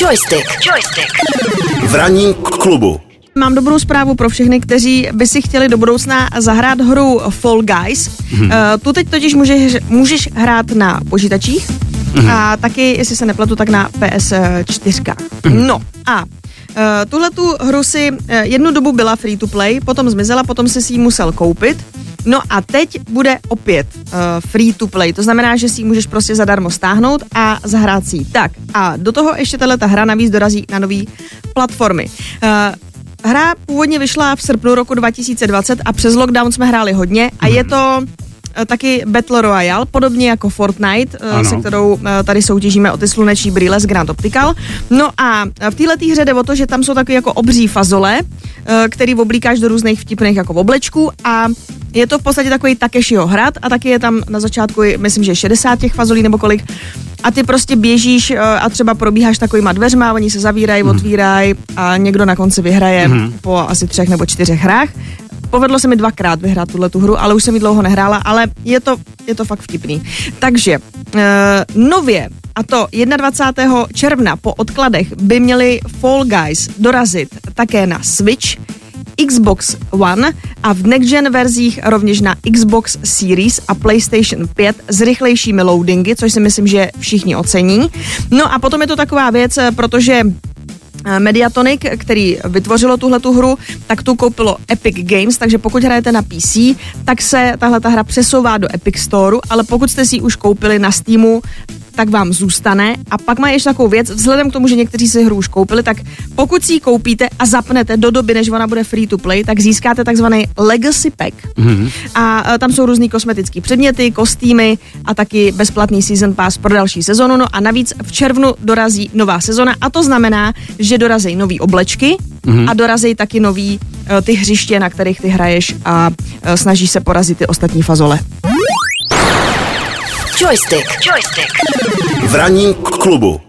Joystick. Joystick. V ranním klubu. Mám dobrou zprávu pro všechny, kteří by si chtěli do budoucna zahrát hru Fall Guys. Hmm. Uh, tu teď totiž můžeš, můžeš hrát na počítačích hmm. a taky, jestli se nepletu, tak na PS4. Hmm. No a Uh, tuhle tu hru si uh, jednu dobu byla free to play, potom zmizela, potom si ji musel koupit. No a teď bude opět uh, free to play, to znamená, že si ji můžeš prostě zadarmo stáhnout a zahrát si ji. Tak a do toho ještě tahle hra navíc dorazí na nové platformy. Uh, Hra původně vyšla v srpnu roku 2020 a přes lockdown jsme hráli hodně a je to taky Battle Royale, podobně jako Fortnite, eh, ano. se kterou eh, tady soutěžíme o ty sluneční brýle z Grand Optical. No a v této hře jde o to, že tam jsou taky jako obří fazole, který oblíkáš do různých vtipných jako oblečků a je to v podstatě takový Takeshiho hrad a taky je tam na začátku, myslím, že 60 těch fazolí nebo kolik a ty prostě běžíš eh, a třeba probíháš takovýma dveřma, oni se zavírají, mm. otvírají a někdo na konci vyhraje mm. po asi třech nebo čtyřech hrách. Povedlo se mi dvakrát vyhrát tuhle tu hru, ale už jsem ji dlouho nehrála, ale je to, je to fakt vtipný. Takže uh, nově, a to 21. června po odkladech, by měli Fall Guys dorazit také na Switch, Xbox One a v Next Gen verzích rovněž na Xbox Series a PlayStation 5 s rychlejšími loadingy, což si myslím, že všichni ocení. No a potom je to taková věc, protože eh, Mediatonic, který vytvořilo tuhle tu hru, tak tu koupilo Epic Games, takže pokud hrajete na PC, tak se tahle ta hra přesouvá do Epic Store, ale pokud jste si ji už koupili na Steamu, tak vám zůstane. A pak má ještě takovou věc, vzhledem k tomu, že někteří si hru už koupili, tak pokud si ji koupíte a zapnete do doby, než ona bude free to play, tak získáte takzvaný Legacy Pack. Mm-hmm. A, a tam jsou různý kosmetické předměty, kostýmy a taky bezplatný season pass pro další sezonu. No a navíc v červnu dorazí nová sezona a to znamená, že dorazí nové oblečky mm-hmm. a dorazí taky nový uh, ty hřiště, na kterých ty hraješ a uh, snažíš se porazit ty ostatní fazole. Joystick. Joystick. V ranním klubu.